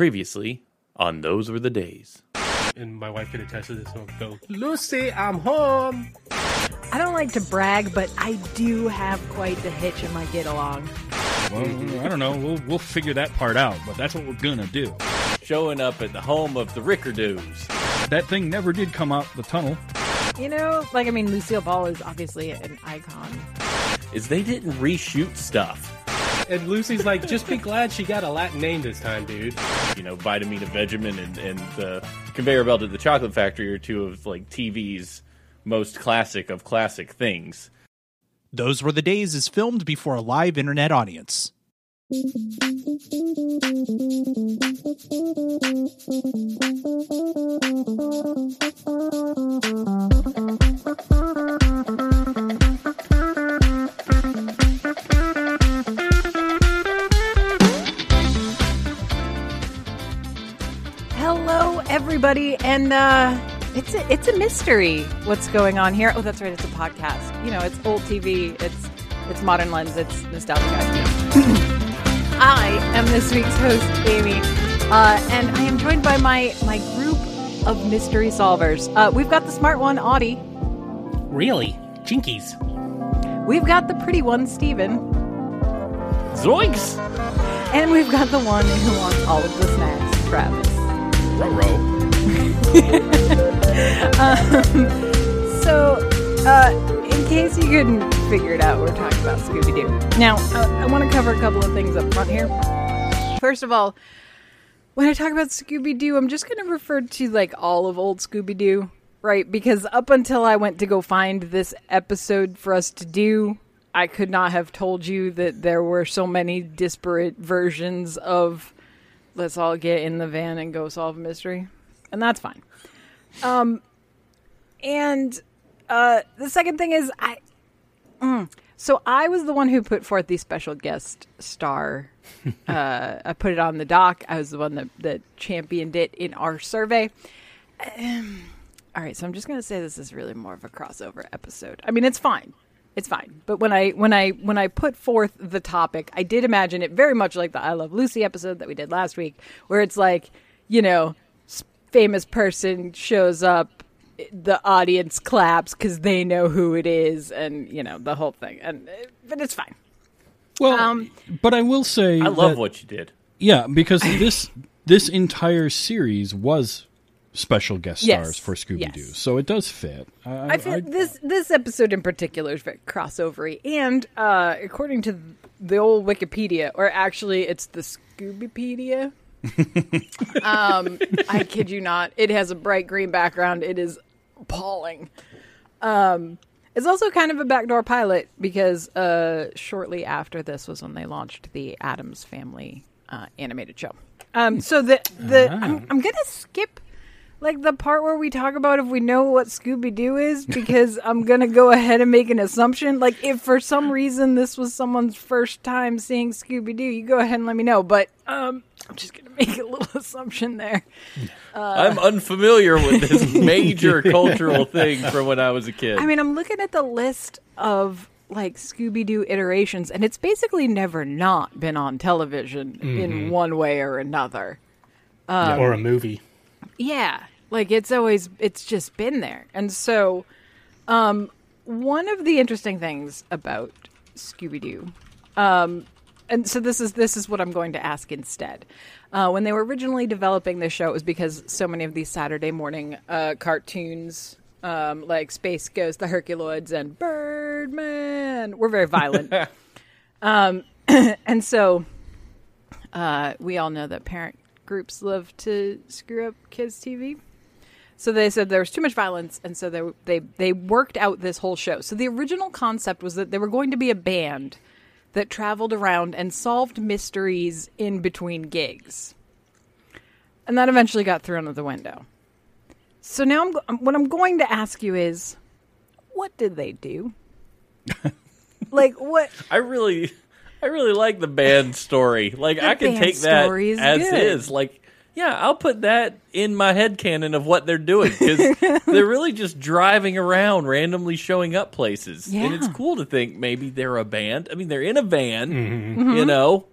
Previously on Those Were the Days. and my wife can attest to this. So I'll go, Lucy, I'm home. I don't like to brag, but I do have quite the hitch in my get along. Well, I don't know. We'll we'll figure that part out, but that's what we're gonna do. Showing up at the home of the Ricardos. That thing never did come out the tunnel. You know, like I mean, Lucille Ball is obviously an icon. Is they didn't reshoot stuff. And Lucy's like, just be glad she got a Latin name this time, dude. You know, Vitameatavegamin and, and the conveyor belt at the chocolate factory are two of like TV's most classic of classic things. Those Were the Days is filmed before a live internet audience. everybody, and uh, it's a, it's a mystery what's going on here. Oh, that's right, it's a podcast. You know, it's old TV, it's it's modern lens, it's nostalgia. I am this week's host, Amy, uh, and I am joined by my my group of mystery solvers. Uh, we've got the smart one, Audie. Really? Jinkies. We've got the pretty one, Steven. Zoinks! And we've got the one who wants all of the snacks, Travis. So, uh, in case you couldn't figure it out, we're talking about Scooby Doo. Now, I want to cover a couple of things up front here. First of all, when I talk about Scooby Doo, I'm just going to refer to like all of old Scooby Doo, right? Because up until I went to go find this episode for us to do, I could not have told you that there were so many disparate versions of let's all get in the van and go solve a mystery. And that's fine. Um and uh the second thing is I mm, so I was the one who put forth the special guest star. uh I put it on the doc. I was the one that that championed it in our survey. Um, all right, so I'm just going to say this is really more of a crossover episode. I mean, it's fine. It's fine. But when I when I when I put forth the topic, I did imagine it very much like the I Love Lucy episode that we did last week, where it's like, you know, famous person shows up, the audience claps because they know who it is, and you know the whole thing. And uh, but it's fine. Well, Um, but I will say, I love that- what you did. Yeah, because this this entire series was special guest Yes, stars for Scooby Doo, yes. so it does fit. I, I feel this this episode in particular is very crossovery, and uh, according to the old Wikipedia, or actually it's the Scoobypedia. um, I kid you not, it has a bright green background. It is appalling. Um, it's also kind of a backdoor pilot because uh, shortly after this was when they launched the Addams Family uh, animated show. Um, so the the I'm, I'm gonna skip like the part where we talk about if we know what Scooby Doo is, because I'm gonna go ahead and make an assumption. Like if for some reason this was someone's first time seeing Scooby Doo, you go ahead and let me know. But um, I'm just gonna make a little assumption there. Uh, I'm unfamiliar with this major cultural thing from when I was a kid. I mean, I'm looking at the list of like Scooby Doo iterations, and it's basically never not been on television in mm-hmm. one way or another. Um, or a movie. Yeah, like it's always it's just been there. And so um one of the interesting things about Scooby Doo um and so this is this is what I'm going to ask instead. Uh, when they were originally developing this show, it was because so many of these Saturday morning uh, cartoons, um, like Space Ghost, the Herculoids, and Birdman, were very violent. um, and so uh, we all know that parent groups love to screw up kids' TV. So they said there was too much violence, and so they they they worked out this whole show. So the original concept was that they were going to be a band that traveled around and solved mysteries in between gigs, and that eventually got thrown out the window. So now I'm, um, what I'm going to ask you is, what did they do? like what? I really, I really like the band story. Like The I can take that story is as good. is. Like, yeah, I'll put that in my head canon of what they're doing because they're really just driving around, randomly showing up places, and it's cool to think maybe they're a band. I mean, they're in a van, Mm-hmm. you mm-hmm. know.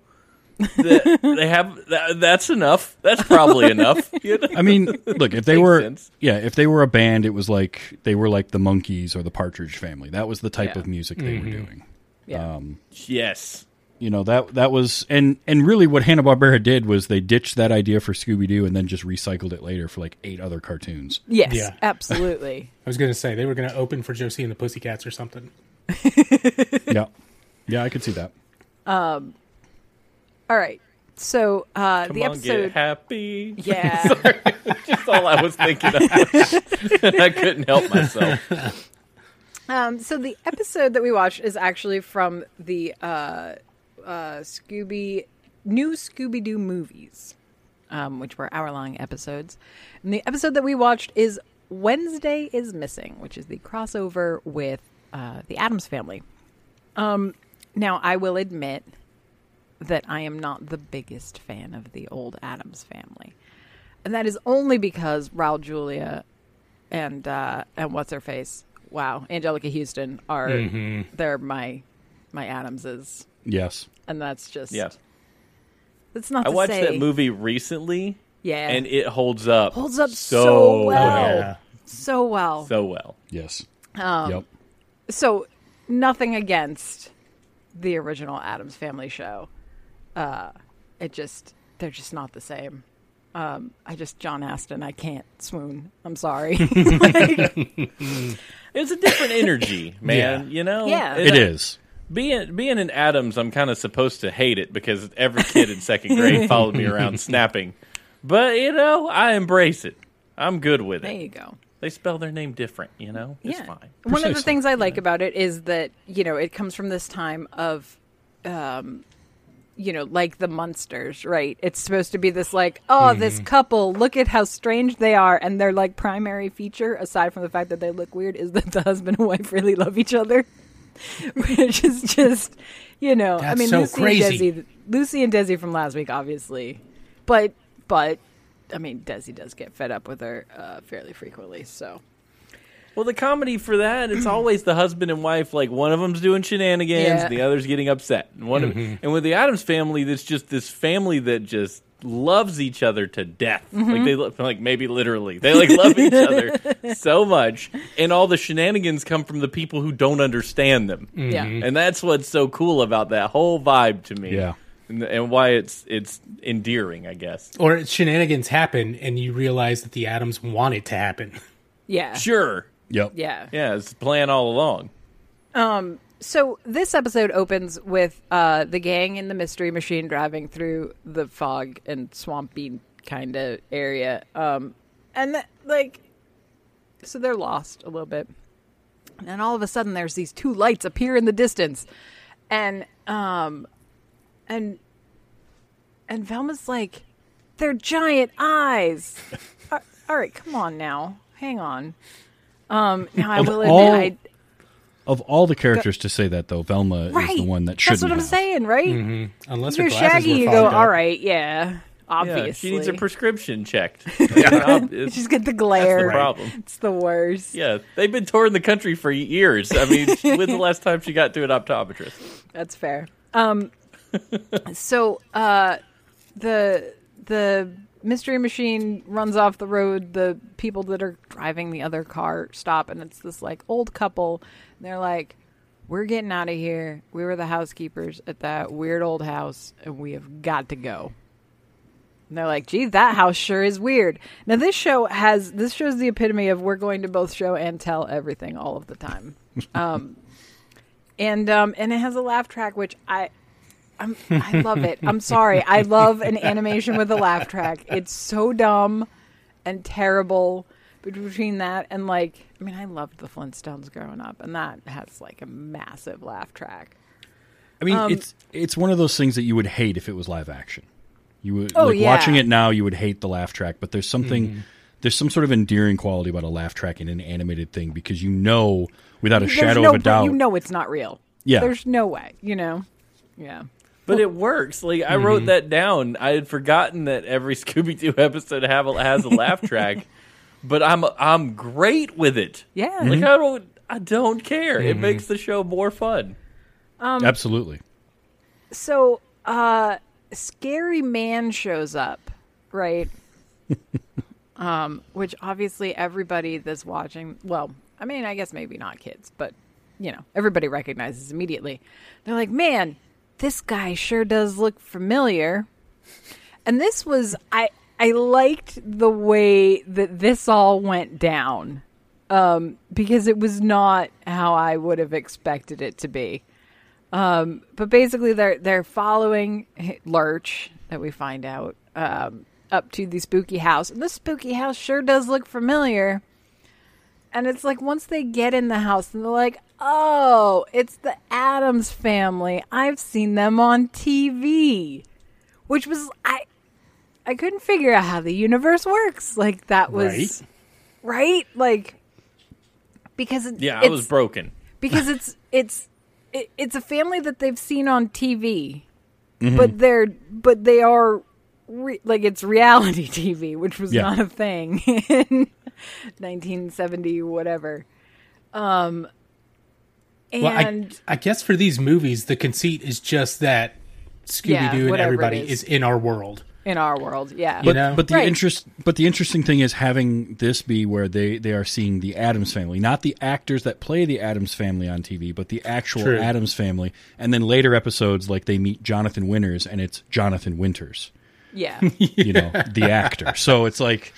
The- they have that, that's enough. That's probably enough. you know? I mean, look, if they were sense. yeah, if they were a band, it was like they were like the Monkees or the Partridge Family. That was the type Yeah. of music they were mm-hmm. doing. Yeah. Um, yes. You know that that was and and really what Hanna Barbera did was they ditched that idea for Scooby Doo and then just recycled it later for like eight other cartoons. yes, Yeah. absolutely. I was going to say they were going to open for Josie and the Pussycats or something. yeah, yeah, I could see that. Um, All right. So uh, Come the on, episode. get happy. Yeah. That's all I was thinking of. I couldn't help myself. Um, so the episode that we watched is actually from the uh, uh, Scooby new Scooby Doo movies, um, which were hour long episodes. And the episode that we watched is Wednesday is Missing, which is the crossover with uh, the Addams Family. Um, now I will admit that I am not the biggest fan of the old Addams Family, and that is only because Raul Julia and uh, and what's her face? Wow, Anjelica Huston are they're my my Addamses, Yes, and that's just Yeah. That's not. I to watched say, that movie recently, Yeah, and it holds up. holds up so, so, well, Yeah. so well. So well. yes, Um, yep. so nothing against the original Addams Family show. Uh, it just they're just not the same. Um, I just John Astin. I can't swoon. I'm sorry. It's a different energy, man. You know, Yeah. It is. Being being in Adams, I'm kind of supposed to hate it because every kid in second grade followed me around snapping. But you know, I embrace it. I'm good with it. there you go. They spell their name different. You know, it's yeah. fine. One of the things I like about it is that you know it comes from this time of, um, you know, like the monsters, right? It's supposed to be this like, oh, this couple, look at how strange they are, and their like primary feature, aside from the fact that they look weird, is that the husband and wife really love each other, which is just, you know, I mean, so Lucy crazy. and Desi, Lucy and Desi from last week, obviously, but but. I mean, Desi does get fed up with her uh, fairly frequently, so Well, the comedy for that, it's always the husband and wife. Like one of them's doing shenanigans, Yeah. and the other's getting upset. And one, of, and with the Addams family, that's just this family that just loves each other to death. Like mm-hmm. they, lo- like maybe literally, they like love each other so much, and all the shenanigans come from the people who don't understand them. Mm-hmm. yeah. And that's what's so cool about that whole vibe to me. Yeah. and, and why it's it's endearing, I guess. Or shenanigans happen and you realize that the Addams want it to happen. Yeah. Sure, Yep. Yeah. yeah, it's the plan all along. Um, So this episode opens with uh, the gang in the mystery machine driving through the fog and swampy kind of area, um, and th- like, so they're lost a little bit, and all of a sudden there's these two lights appear in the distance, and um, and and Velma's like, they're giant eyes. Uh, all right, come on now, hang on. Um, now I will admit, all- I Of all the characters to say that, though, Velma right. is the one that should. That's what I'm saying, right? Unless You're her Shaggy, were you go, up. all right, yeah, Yeah, obviously. she needs her prescription checked. It's- She's got the glare. the problem. It's the worst. Yeah, they've been touring the country for years. I mean, when's the last time she got to an optometrist? That's fair. Um, so uh, the the mystery machine runs off the road. The people that are driving the other car stop, and it's this like old couple. And they're like, "We're getting out of here. We were the housekeepers at that weird old house, and we have got to go." And they're like, "Gee, that house sure is weird." Now this show has this shows the epitome of we're going to both show and tell everything all of the time. Um, and um and it has a laugh track which i I'm, I love it. I'm sorry. I love an animation with a laugh track. It's so dumb and terrible. But between that and like, I mean, I loved the Flintstones growing up, and that has like a massive laugh track. I mean, Um, it's it's one of those things that you would hate if it was live action. You would Oh, like yeah. watching it now. You would hate the laugh track, but there's something. There's some sort of endearing quality about a laugh track in an animated thing because you know, without a There's shadow no, of a doubt, you know it's not real. Yeah. there's no way. You know, yeah. But it works. Like I wrote that down. I had forgotten that every Scooby Doo episode have a, has a laugh track, but I'm I'm great with it. Yeah. Like I don't I don't care. It makes the show more fun. Um, absolutely. So, uh, scary man shows up, right? um, which obviously everybody that's watching, well, I mean, I guess maybe not kids, but you know, everybody recognizes immediately. They're like, "Man, this guy sure does look familiar." And this was I I liked the way that this all went down. Um, because it was not how I would have expected it to be. Um, but basically, they're they're following Lurch that we find out um, up to the spooky house, and the spooky house sure does look familiar. And it's like once they get in the house, and they're like, "Oh, it's the Addams family. I've seen them on TV," which was I I couldn't figure out how the universe works. Like that was right, like because it, Yeah, I was broken. because it's it's it, it's a family that they've seen on TV, Mm-hmm. but they're but they are re- like it's reality TV, which was Yeah. not a thing in 1970 whatever. Um, and Well, I, I guess for these movies, the conceit is just that Scooby Yeah, Doo and everybody is. is. in our world. in our world, yeah, You But, know? but the Right. interest, but the interesting thing is having this be where they they are seeing the Addams family, not the actors that play the Addams family on TV, but the actual True. Addams family. And then later episodes, like they meet Jonathan Winters, and it's Jonathan Winters, yeah, you know, the actor. So it's like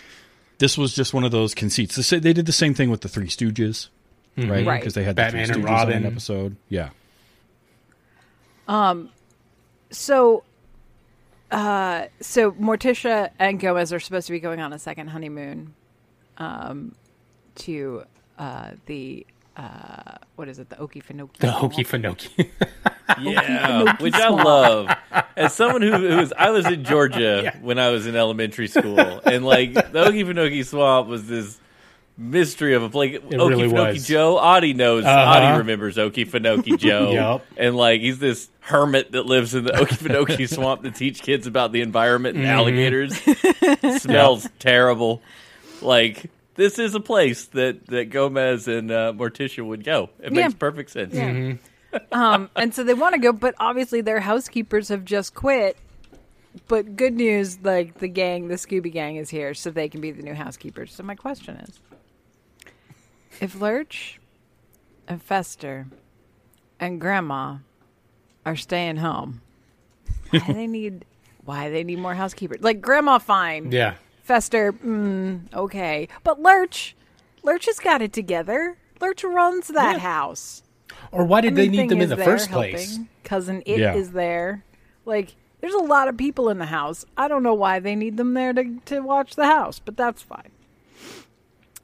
this was just one of those conceits. The sa- They did the same thing with the Three Stooges, right? Right. Because they had Batman the and Three Stooges on Robin. an episode. Yeah. Um. so uh so Morticia and Gomez are supposed to be going on a second honeymoon um to uh the uh what is it the Okefenokee The Hokey Fanoki. Yeah, which I love. As someone who, who was, I was in Georgia when I was in elementary school, and like the Okefenokee Swamp was this mystery of a place. really Okefenokee was. Joe, Audie knows. Uh-huh. Audie remembers Okefenokee Joe, Yup. and like he's this hermit that lives in the Okefenokee Swamp to teach kids about the environment and Mm-hmm. alligators. Smells terrible. Like this is a place that that Gomez and uh, Morticia would go. It Yeah. makes perfect sense. Yeah. um, and so they want to go, but obviously their housekeepers have just quit. But good news, like the gang, the Scooby Gang is here, so they can be the new housekeepers. So my question is, if Lurch and Fester and Grandma are staying home, why they need why they need more housekeepers? Like Grandma, fine. yeah. Fester, mm, okay, but Lurch, Lurch has got it together. Lurch runs that house. Or why did they Everything need them in the there first place? helping. Cousin It is Yeah. there. Like, there's a lot of people in the house. I don't know why they need them there to, to watch the house, but that's fine.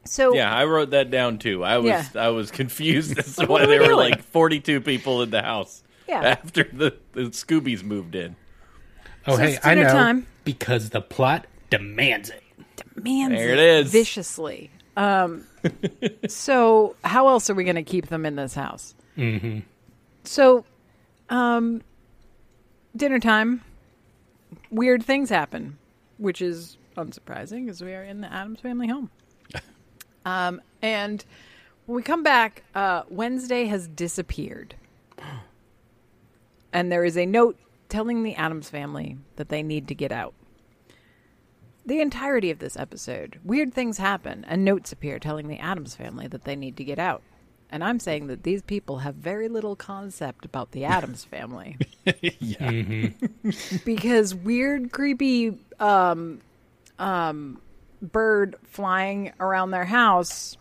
So Yeah, I wrote that down too. I was Yeah. I was confused as to why there were like 42 people in the house Yeah. after the, the Scoobies moved in. Oh, So hey, I know. time. Because the plot demands it. man, There it is. viciously. Um, so how else are we going to keep them in this house? Mm-hmm. So, um, dinner time. Weird things happen, which is unsurprising because we are in the Addams family home. um, and when we come back, uh, Wednesday has disappeared, and there is a note telling the Addams family that they need to get out the entirety of this episode, weird things happen and notes appear telling the Addams family that they need to get out. And I'm saying that these people have very little concept about the Addams family. yeah. because weird, creepy um, um, bird flying around their house,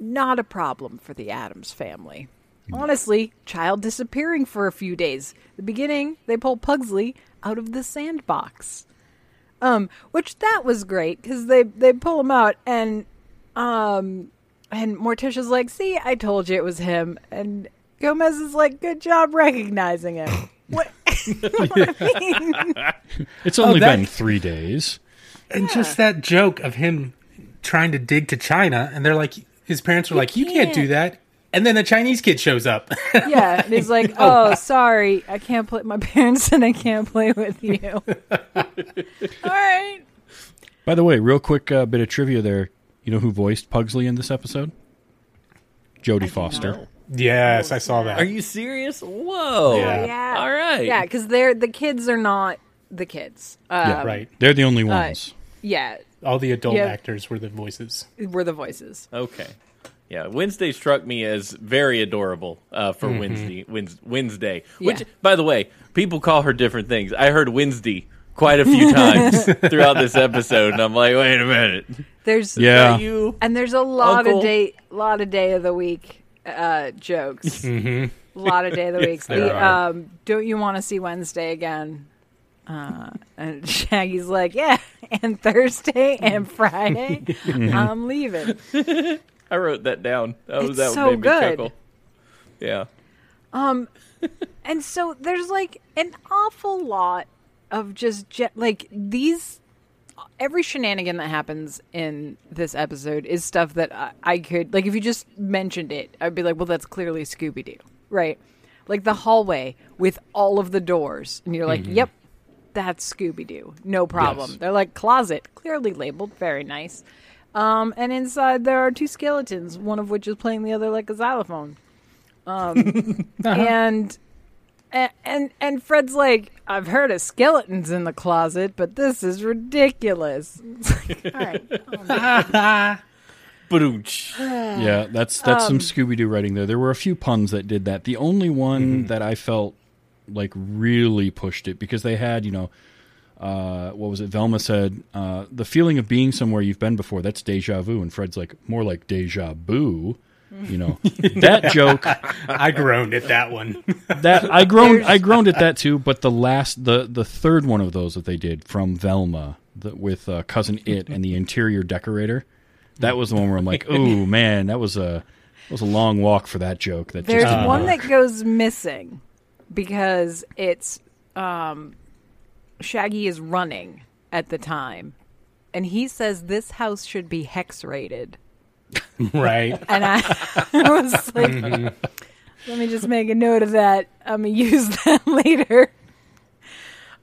not a problem for the Addams family. Honestly, child disappearing for a few days. The beginning, they pull Pugsley out of the sandbox. Um, which that was great because they they pull him out and um and Morticia's like, "See, I told you it was him," and Gomez is like, "Good job recognizing him." what? what I mean? It's only that- been three days. And just that joke of him trying to dig to China, and they're like, his parents were like, "You can't do can't." that." And then a Chinese kid shows up. Yeah, and he's like, "Oh, sorry, I can't play. My parents and I can't play with you." All right. By the way, real quick uh, bit of trivia there. You know who voiced Pugsley in this episode? Jodie Foster. yes, I saw that. Are you serious? Whoa. Yeah. Yeah. All right. Yeah, because they're the kids are not the kids. Um, Yeah, right. They're the only ones. Yeah, All the adult Yeah. actors were the voices. were the voices. Okay. Yeah, Wednesday struck me as very adorable uh, for Mm-hmm. Wednesday. Wednes- Wednesday, which, Yeah. by the way, people call her different things. I heard Wednesday quite a few times throughout this episode, and I'm like, wait a minute, There's Yeah. You? and there's a lot Uncle? of day, lot of day of the week uh, jokes. A lot of day of the week. there The, um, don't you want to see Wednesday again? Uh, and Shaggy's like, yeah, and Thursday and Friday, I'm leaving. I wrote that down. That was It's that so made me good. chuckle. Yeah. Um, And so there's like an awful lot of just ge- like these. Every shenanigan that happens in this episode is stuff that I, I could like. If you just mentioned it, I'd be like, "Well, that's clearly Scooby Doo, right?" Like the hallway with all of the doors, and you're like, "Yep, that's Scooby Doo, no problem." Yes. They're like closet, clearly labeled, very nice. Um, and inside there are two skeletons, one of which is playing the other like a xylophone. Um, and and, and and Fred's like, I've heard of skeletons in the closet, but this is ridiculous. It's like, All right, Ba-doonch. Yeah, that's that's Um, some Scooby Doo writing there. There were a few puns that did that. The only one that I felt like really pushed it because they had, you know, uh, what was it? Velma said, uh, "The feeling of being somewhere you've been before. That's deja vu." And Fred's like, "More like deja boo." You know that joke. I groaned at that one. That I groaned, I groaned at that too. But the last, the the third one of those that they did from Velma the, with uh, cousin It and the interior decorator. That was the one where I'm like, "Oh man, that was a that was a long walk for that joke." That there's just one work. that goes missing because it's um, Shaggy is running at the time, and he says this house should be hex rated. right. And I, I was like, let me just make a note of that. I'm gonna use that later.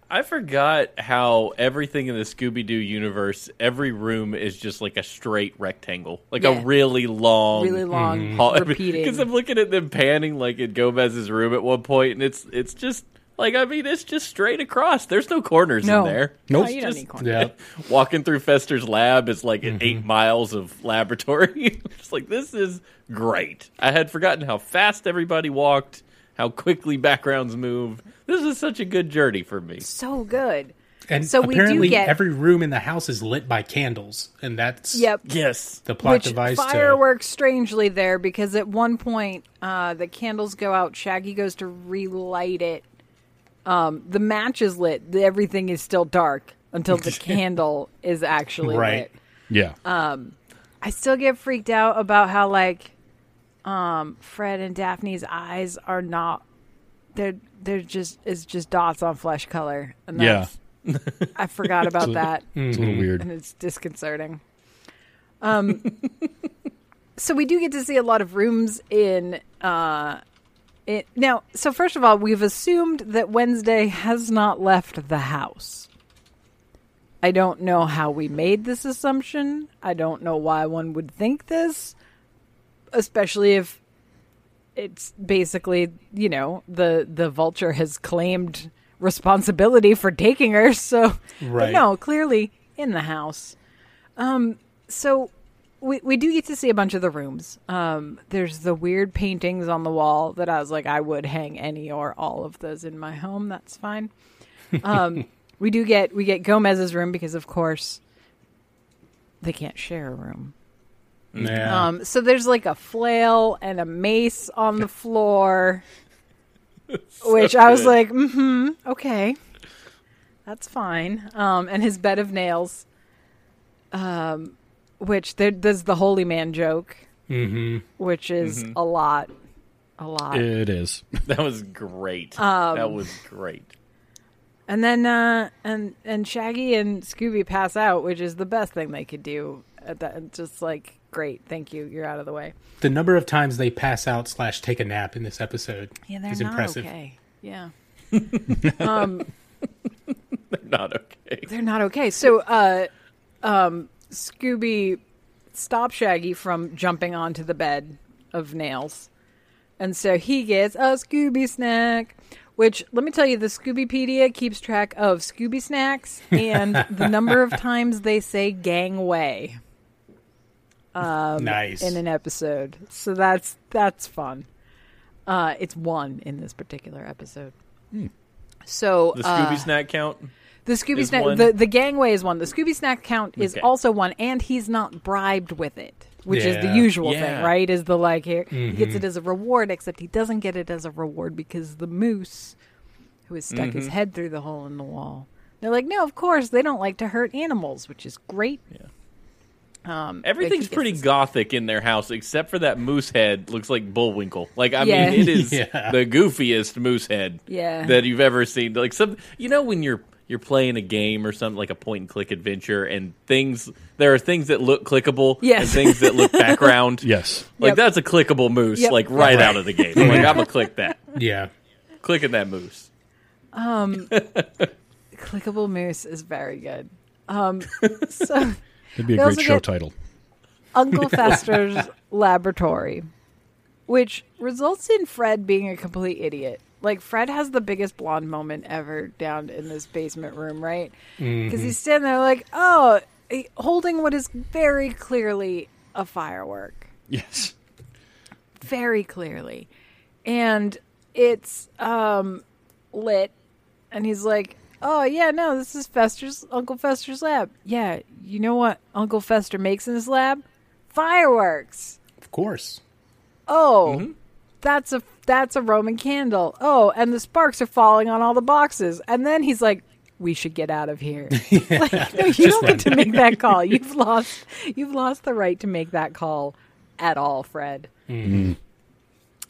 I forgot how everything in the Scooby Doo universe, every room is just like a straight rectangle, like Yeah. a really long, Really long, hall. repeating. Because I'm looking at them panning like in Gomez's room at one point, and it's it's just like I mean, it's just straight across. There's no corners No. in there. No, It's you don't just- need corners. Yeah. Walking through Fester's lab is like eight miles of laboratory. it's like this is great. I had forgotten how fast everybody walked, how quickly backgrounds move. This is such a good journey for me. So good. And So we do apparently, get- every room in the house is lit by candles, and that's Yep. Yes. the plot Which device. fire to, works strangely there because at one point uh, the candles go out. Shaggy goes to relight it. Um, the match is lit. the- Everything is still dark until the candle is actually Right. lit. Yeah, I still get freaked out about how like um, Fred and Daphne's eyes are not. They're they're just it's just dots on flesh color. And Yeah. I forgot about that. it's a little weird. and it's disconcerting. Um, so we do get to see a lot of rooms in. Uh, it, now, so first of all, we've assumed that Wednesday has not left the house. I don't know how we made this assumption. I don't know why one would think this, especially if it's basically, you know, the the vulture has claimed responsibility for taking her. So, but Right. no, clearly in the house. Um, so we we do get to see a bunch of the rooms. Um, there's the weird paintings on the wall that I was like, I would hang any or all of those in my home. That's fine. Um, we do get we get Gomez's room because, of course, they can't share a room. yeah. Um, so there's like a flail and a mace on the floor, which I was like, mm-hmm, okay, that's fine. Um, and his bed of nails, um, which there, there's the holy man joke, hmm which is a lot, a lot. It is. That was great. Um, that was great. And then uh, and and Shaggy and Scooby pass out, which is the best thing they could do. At that, just like great, thank you, you're out of the way. the number of times they pass out slash take a nap in this episode Yeah, they're is not impressive. okay. Yeah. um, they're Not okay. they're not okay. So, uh, um, Scooby stops Shaggy from jumping onto the bed of nails, and so he gets a Scooby snack, Which let me tell you, the Scoobypedia keeps track of Scooby snacks and the number of times they say gangway nice. in an episode. So that's that's fun. Uh, it's one in this particular episode. So The uh, Scooby snack count. The Scooby is snack, one. the the gangway is one. The Scooby snack count is Okay. also one, and he's not bribed with it, which is the Yeah. usual Yeah. thing, right? Is the like here he gets it as a reward, except he doesn't get it as a reward because the moose, who has stuck his head through the hole in the wall, they're like, no, of course they don't like to hurt animals, which is great. Yeah. Um, but Everything's gets pretty this- gothic in their house except for that moose head. Looks like Bullwinkle. Like I Yeah. mean, it is Yeah. the goofiest moose head Yeah. that you've ever seen. Like some, you know, when you're you're playing a game or something like a point and click adventure, and things there are things that look clickable, Yes. and things that look background. Yes. Like Yep. that's a clickable moose, Yep. like right out of the game. I'm like I'm gonna click that, yeah. clicking that moose. Um clickable moose is very good. Um, so It'd be a great show title. Uncle Fester's laboratory, which results in Fred being a complete idiot. Like Fred has the biggest blonde moment ever down in this basement room, right? Mm-hmm. Because he's standing there like, oh, he- holding what is very clearly a firework, Yes. very clearly, and it's um lit, and he's like. Oh yeah, no, this is Fester's Uncle Fester's lab. Yeah, you know what Uncle Fester makes in his lab? Fireworks. Of course. Oh, mm-hmm. That's a that's a Roman candle. Oh, and the sparks are falling on all the boxes. And then he's like, "We should get out of here." like, no, you don't get to make that call. You've lost. You've lost the right to make that call at all, Fred.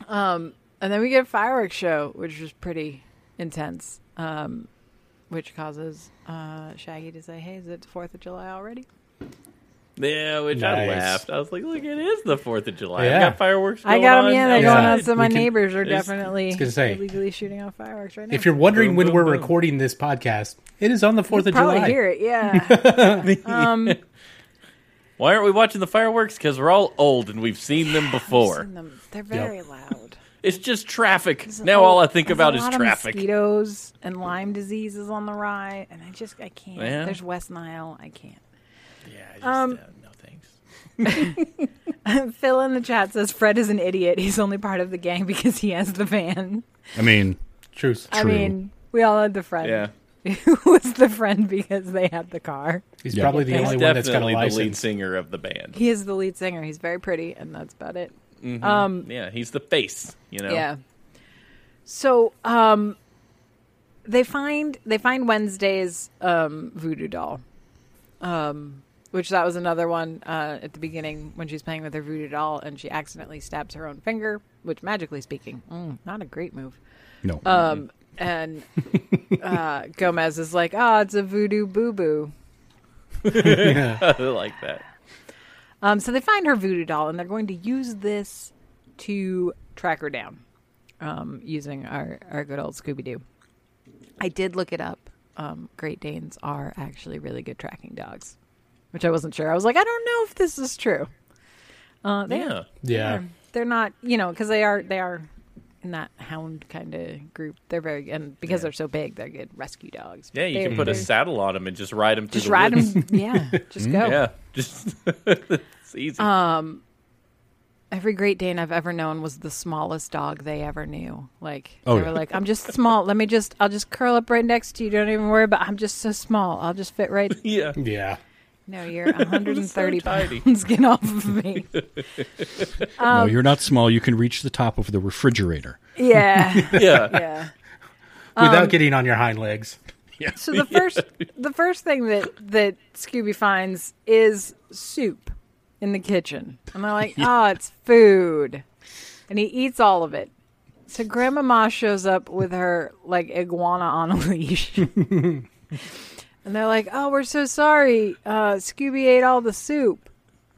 Um, and then we get a fireworks show, which was pretty intense. Um, which causes uh, Shaggy to say, "Hey, is it the Fourth of July already?" Yeah, which I laughed. I was like, look, it is the Fourth of July. I Yeah. got fireworks. I got them. on Yeah, they're Yeah. going on. So my can- neighbors are definitely gonna say. illegally shooting off fireworks right now. If you're wondering Boom, when boom, we're boom. recording this podcast, it is on the 4th of probably July. hear it, yeah. um, Why aren't we watching the fireworks? Because we're all old and we've seen them before. seen them. They're very loud. It's just traffic. There's now a- all I think about a is lot of traffic. Mosquitoes and Lyme disease is on the rise, and I just I can't. Yeah. There's West Nile. I can't. Yeah, I just, Um, uh, no thanks. Phil in the chat says Fred is an idiot. He's only part of the gang because he has the van. I mean, Truth. I True. mean, we all had the friend Yeah, who was the friend because they had the car. He's Yeah. probably the He's only one that's got a definitely the lead singer of the band. He is the lead singer. He's very pretty, and that's about it. Mhm. Um, yeah, he's the face. You know. Yeah. So, um, they find they find Wednesday's um, voodoo doll, um, which that was another one uh, at the beginning when she's playing with her voodoo doll and she accidentally stabs her own finger, which magically speaking, mm, not a great move. no. Um, and uh, Gomez is like, "Ah, it's a voodoo boo boo." I like that. Um, so they find her voodoo doll, and they're going to use this to track her down, um, using our our good old Scooby Doo. I did look it up. Um, Great Danes are actually really good tracking dogs, which I wasn't sure. I was like, I don't know if this is true. Uh, they Yeah. Yeah. are. They're not, you know, because they are they are in that hound kind of group. They're very and because they're so big, they're good rescue dogs. Yeah, you They're- can put a saddle on them and just ride him through just the ride woods. them. Yeah, just go. Yeah, just it's easy. Um, every Great Dane I've ever known was the smallest dog they ever knew. Like Oh, they yeah. were like, "I'm just small. Let me just, I'll just curl up right next to you. Don't even worry about. I'm just so small. I'll just fit right. yeah. Yeah. No, you're 130 tiny. pounds. Get off of me. no, you're not small. You can reach the top of the refrigerator. Yeah, Yeah. yeah. Without Um, getting on your hind legs. So the first, the first thing that that Scooby finds is soup in the kitchen, and they're like, "Oh, it's food," and he eats all of it. So Grandmama shows up with her like iguana on a leash, and they're like, "Oh, we're so sorry. Uh, Scooby ate all the soup."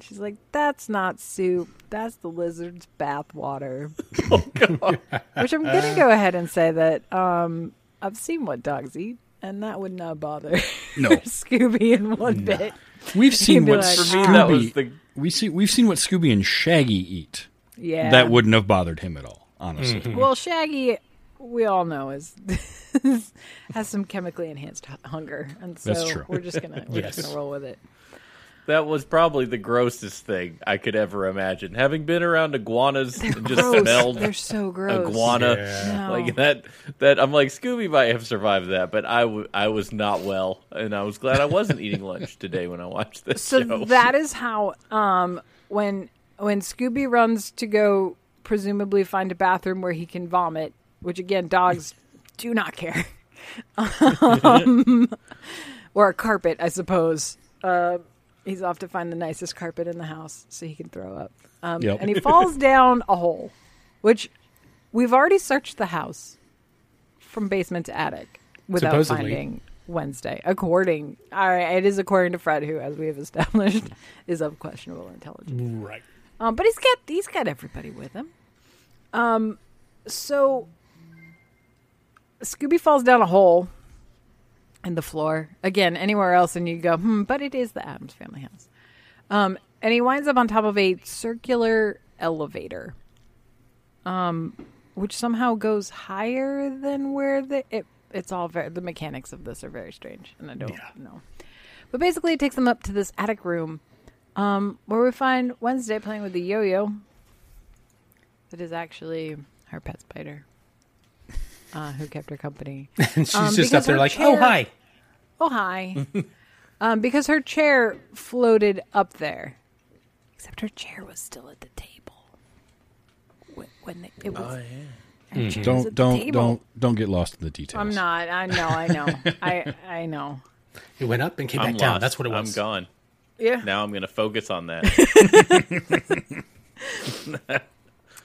She's like, "That's not soup. That's the lizard's bathwater." Which I'm gonna go ahead and say that um, I've seen what dogs eat, and that would not bother No. Scooby in one bit. We've seen what like, For me, that was Scooby. the We see. We've seen what Scooby and Shaggy eat. Yeah, That wouldn't have bothered him at all. Honestly. Well, Shaggy we all know is has some chemically enhanced hunger, and so That's true. we're just gonna we're Yes. just gonna roll with it. That was probably the grossest thing I could ever imagine. Having been around iguanas and just Gross. smelled They're so gross. iguana Yeah. No. like that. That I'm like Scooby might have survived that, but I, w- I was not well, and I was glad I wasn't eating lunch today when I watched this So show. that is how um when when Scooby runs to go presumably find a bathroom where he can vomit, which again dogs do not care. um, or a carpet, I suppose. Uh, he's off to find the nicest carpet in the house so he can throw up. Um, Yep. And he falls down a hole, which we've already searched the house from basement to attic without Supposedly. finding Wednesday. According, all right, it is according to Fred, who, as we have established, is of questionable intelligence. Right. Um, but he's got he's got everybody with him. Um, so Scooby falls down a hole in the floor again. Anywhere else, and you go, hmm. But it is the Addams family house. Um, and he winds up on top of a circular elevator, um, which somehow goes higher than where the it. It's all very the mechanics of this are very strange, and I don't Yeah. know. But basically, it takes them up to this attic room um, where we find Wednesday playing with the yo-yo. That is actually her pet spider, uh, who kept her company. And she's Um, just up there like, chair- oh, hi. Oh hi, um, because her chair floated up there, except her chair was still at the table when, when they, it was. Oh, her chair was at Don't don't table. don't don't get lost in the details. I'm not. I know. I know. I I know. It went up and came I'm back down. That's what it was. I'm gone. Yeah. Now I'm going to focus on that.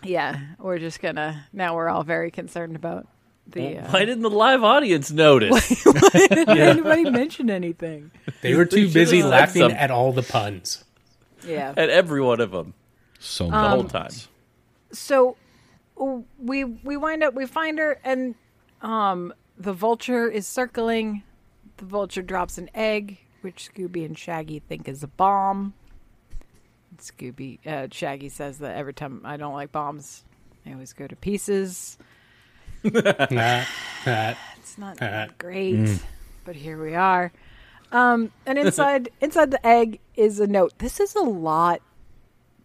Yeah. We're just gonna. Now we're all very concerned about the. Uh, Why didn't the live audience notice? Why didn't anybody mention anything? They were too should've busy laughing at all the puns. Yeah. At every one of them so the Um, whole time. so we we wind up we find her and um the vulture is circling the vulture drops an egg which scooby and shaggy think is a bomb scooby uh, shaggy says that every time i don't like bombs they always go to pieces Nah, nah. it's not great but here we are. Um and inside inside the egg is a note. This is a lot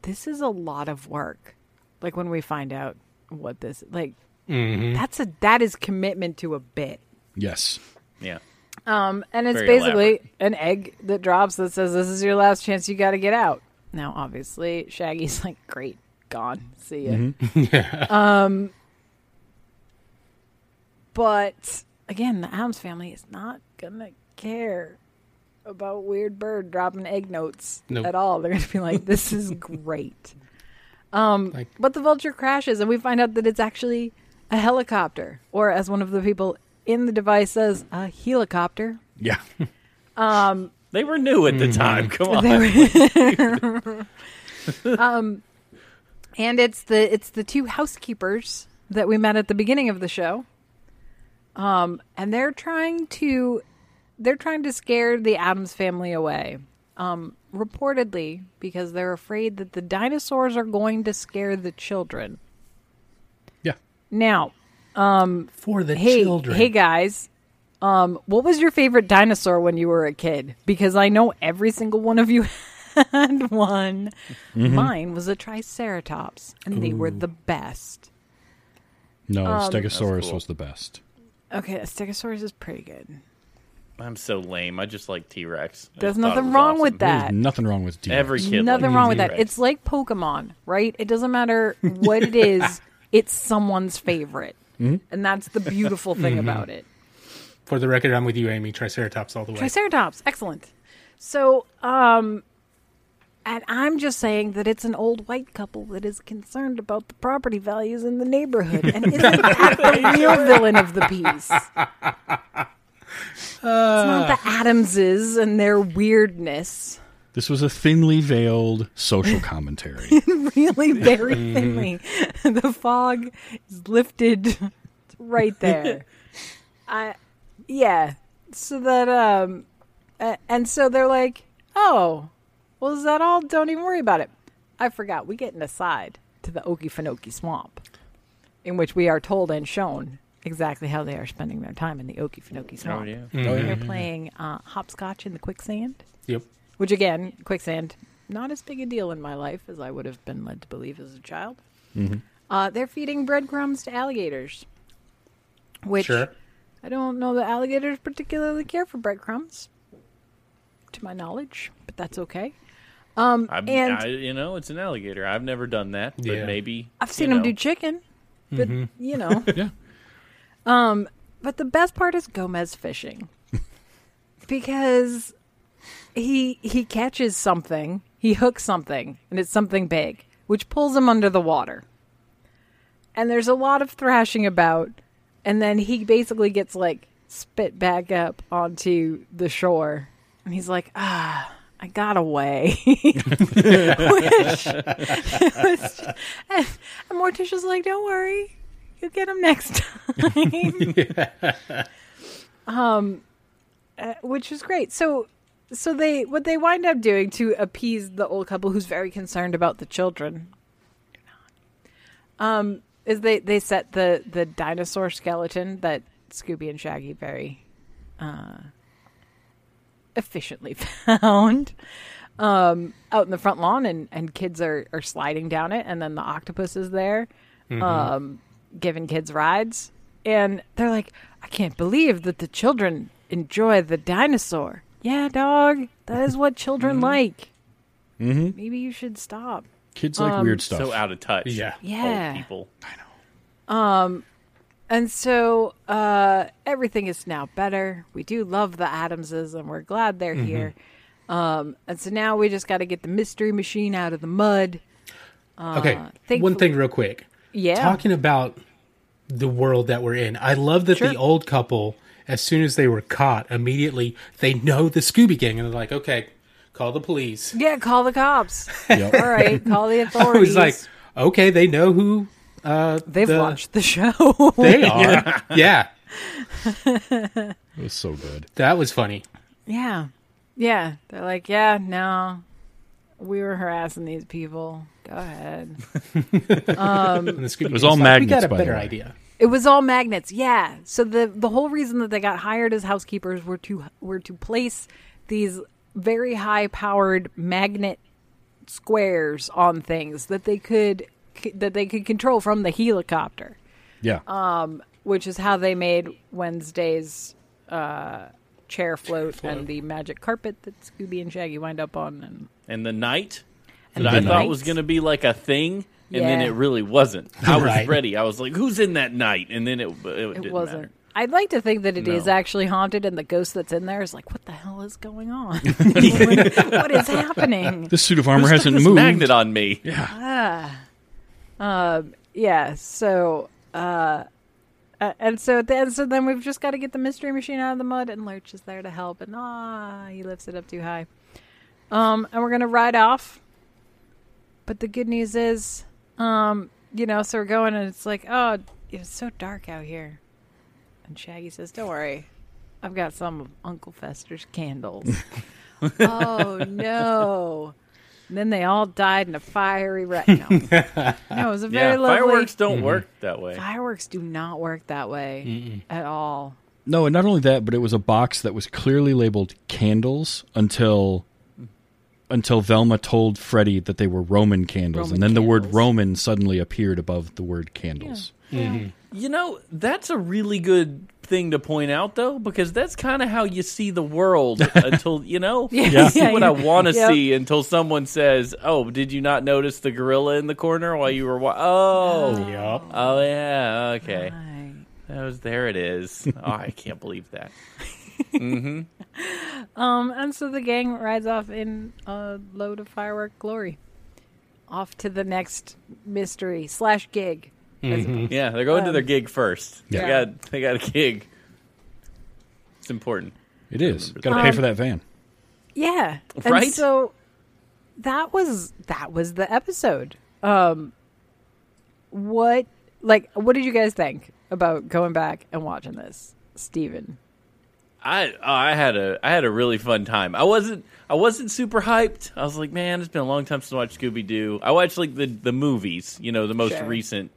this is a lot of work like when we find out what this like Mhm. that's a that is commitment to a bit. Yes. Yeah. um and it's Very basically elaborate. an egg that drops that says this is your last chance. You got to get out. Now obviously shaggy's like great. Gone. See ya. Um but again the addams family is not gonna care about weird bird dropping egg notes Nope. at all they're gonna be like this is great um Like- but the vulture crashes and we find out that it's actually a helicopter or as one of the people in the device says a helicopter Yeah. They were new at the time. Come on. Um, and it's the it's the two housekeepers that we met at the beginning of the show um and they're trying to they're trying to scare the addams family away um reportedly because they're afraid that the dinosaurs are going to scare the children Yeah. now For the hey children. hey guys um what was your favorite dinosaur when you were a kid because i know every single one of you had one mine was a triceratops and they were the best No, Um, Stegosaurus cool. was the best. Okay a stegosaurus is pretty good I'm so lame. I just like T Rex. There's nothing wrong with There's that. nothing wrong with D. Every kid. Nothing likes wrong with that. T-Rex. It's like Pokemon, right? It doesn't matter what it is, it's someone's favorite. And that's the beautiful thing about it. For the record, I'm with you, Amy. Triceratops all the way. Triceratops, excellent. So, um, and I'm just saying that it's an old white couple that is concerned about the property values in the neighborhood. And isn't that the real villain of the piece? it's not the Addamses and their weirdness. This was a thinly veiled social commentary. really very thinly. the fog is lifted right there. I yeah. So that um a- and so they're like, "Oh, well is that all? Don't even worry about it." I forgot. We get an aside to the Okefenokee swamp in which we are told and shown exactly how they are spending their time in the Okefenokee Oh, Swamp. yeah. They're playing uh, hopscotch in the quicksand, Yep. which again, quicksand, not as big a deal in my life as I would have been led to believe as a child. Uh, they're feeding breadcrumbs to alligators, which Sure. I don't know that alligators particularly care for breadcrumbs, to my knowledge, but that's okay. Um, I'm, and I, you know, it's an alligator. I've never done that, but Yeah. maybe I've seen you them do chicken, but you know. Yeah. Um, but the best part is Gomez fishing because he he catches something, he hooks something, and it's something big, which pulls him under the water. And there's a lot of thrashing about, and then he basically gets like spit back up onto the shore, and he's like, ah. I got away. Which, was, and, and Morticia's like, don't worry, you'll get him next time. um, uh, which is great. So, so they what they wind up doing to appease the old couple who's very concerned about the children. Um, is they they set the the dinosaur skeleton that Scooby and Shaggy very uh, efficiently found um, out in the front lawn, and, and kids are, are sliding down it, and then the octopus is there, um, giving kids rides, and they're like, "I can't believe that the children enjoy the dinosaur." Yeah, dog, that is what children like. Mm-hmm. Maybe you should stop. Kids like Um, weird stuff. So out of touch. Yeah. Yeah. Old people. And so uh, everything is now better. We do love the Addamses, and we're glad they're here. Um, and so now we just got to get the mystery machine out of the mud. Okay. Uh, thankful- One thing, real quick. Yeah. Talking about the world that we're in, I love that Sure. the old couple, as soon as they were caught, immediately they know the Scooby Gang, and they're like, "Okay, call the police." Yeah, call the cops. Yep. All right, call the I authorities. was like, "Okay, they know who uh, They've the- watched the show. They are. yeah, It was so good. that was funny. yeah. Yeah. They're like, yeah, no. We were harassing these people. Go ahead. And the Scooby It was Gang's all like, We magnets, got a by the better way. idea. It was all magnets, yeah. So the the whole reason that they got hired as housekeepers were to were to place these very high powered magnet squares on things that they could that they could control from the helicopter, Yeah. Uh, which is how they made Wednesday's uh, chair float, and the magic carpet that Scooby and Shaggy wind up on. And And the night And that the I thought night. was going to be like a thing, and then it really wasn't. I was Right. ready. I was like, "Who's in that night?" And then it it, it didn't wasn't. matter. I'd like to think that it is No. actually haunted, and the ghost that's in there is like, "What the hell is going on? what is happening?" this suit of armor Who stuck hasn't this moved. magnet on me. Yeah. So, uh, uh, and so then, so then we've just got to get the mystery machine out of the mud, and Lurch is there to help, and ah, he lifts it up too high. Um, and we're gonna ride off. But the good news is, um, you know, so we're going, and it's like, oh, it's so dark out here. And Shaggy says, "Don't worry, I've got some of Uncle Fester's candles." oh no! And then they all died in a fiery wreck. No, no, it was a very Yeah, lovely. fireworks don't work that way. Fireworks do not work that way at all. No, and not only that, but it was a box that was clearly labeled candles until until Velma told Freddy that they were Roman candles, Roman and then the word. Roman suddenly appeared above the word candles. Mm-hmm. You know, that's a really good thing to point out, though, because that's kind of how you see the world until, you know, Yeah. you see Yeah, what yeah. I want to Yep. see until someone says, Oh, did you not notice the gorilla in the corner while you were wa- Oh, Yup. oh, yeah, okay. Right. That was, there it is. Oh, I can't believe that. mm-hmm. Um, and so the gang rides off in a load of firework glory, off to the next mystery slash gig. I suppose. Yeah, they're going to Um, their gig first. Yeah. They got, they got a gig. It's important. It is. remember Got to pay Um, for that van. Yeah, Right? And so that was that was the episode. Um, what like what did you guys think about going back and watching this, Steven? I oh, I had a I had a really fun time. I wasn't I wasn't super hyped. I was like, man, it's been a long time since I watched Scooby Doo. I watched like the the movies, you know, the most Sure. recent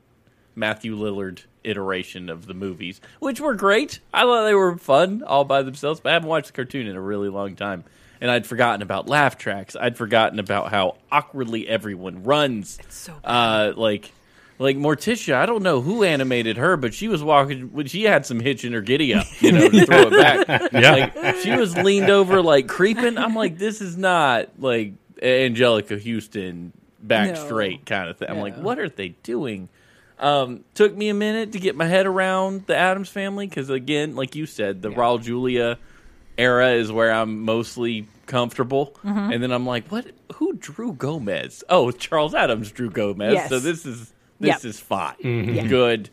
Matthew Lillard iteration of the movies, which were great. I thought they were fun all by themselves, but I haven't watched the cartoon in a really long time. And I'd forgotten about laugh tracks. I'd forgotten about how awkwardly everyone runs. It's so uh, like like Morticia, I don't know who animated her, but she was walking. when She had some hitch in her giddy up, you know, to throw it back. Yeah. Like she was leaned over, like creeping. I'm like, this is not like Anjelica Huston back No. straight kind of thing. I'm like, what are they doing? Um, took me a minute to get my head around the Addams family because, again, like you said, the Raul Julia era is where I'm mostly comfortable. Mm-hmm. And then I'm like, what? Who drew Gomez? Oh, Charles Addams drew Gomez. Yes. So this is this Yep. is fine, Yeah. good,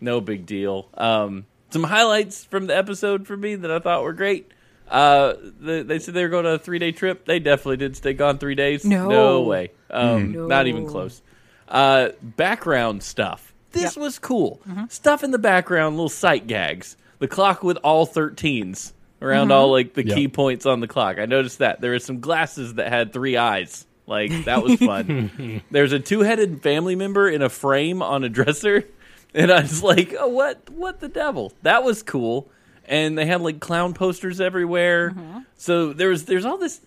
no big deal. Um, some highlights from the episode for me that I thought were great. Uh, the, they said they were going on a three day trip. They definitely did stay gone three days. No. no way. Um, No. Not even close. Uh, background stuff. This Yep. was cool. Mm-hmm. Stuff in the background, little sight gags. The clock with all 13s around all mm-hmm. like the Yep. key points on the clock. I noticed that there were some glasses that had three eyes. Like that was fun. There's a two-headed family member in a frame on a dresser, and I was like, "Oh, what? What the devil?" That was cool. And they had like clown posters everywhere. Mm-hmm. So there was there's all this.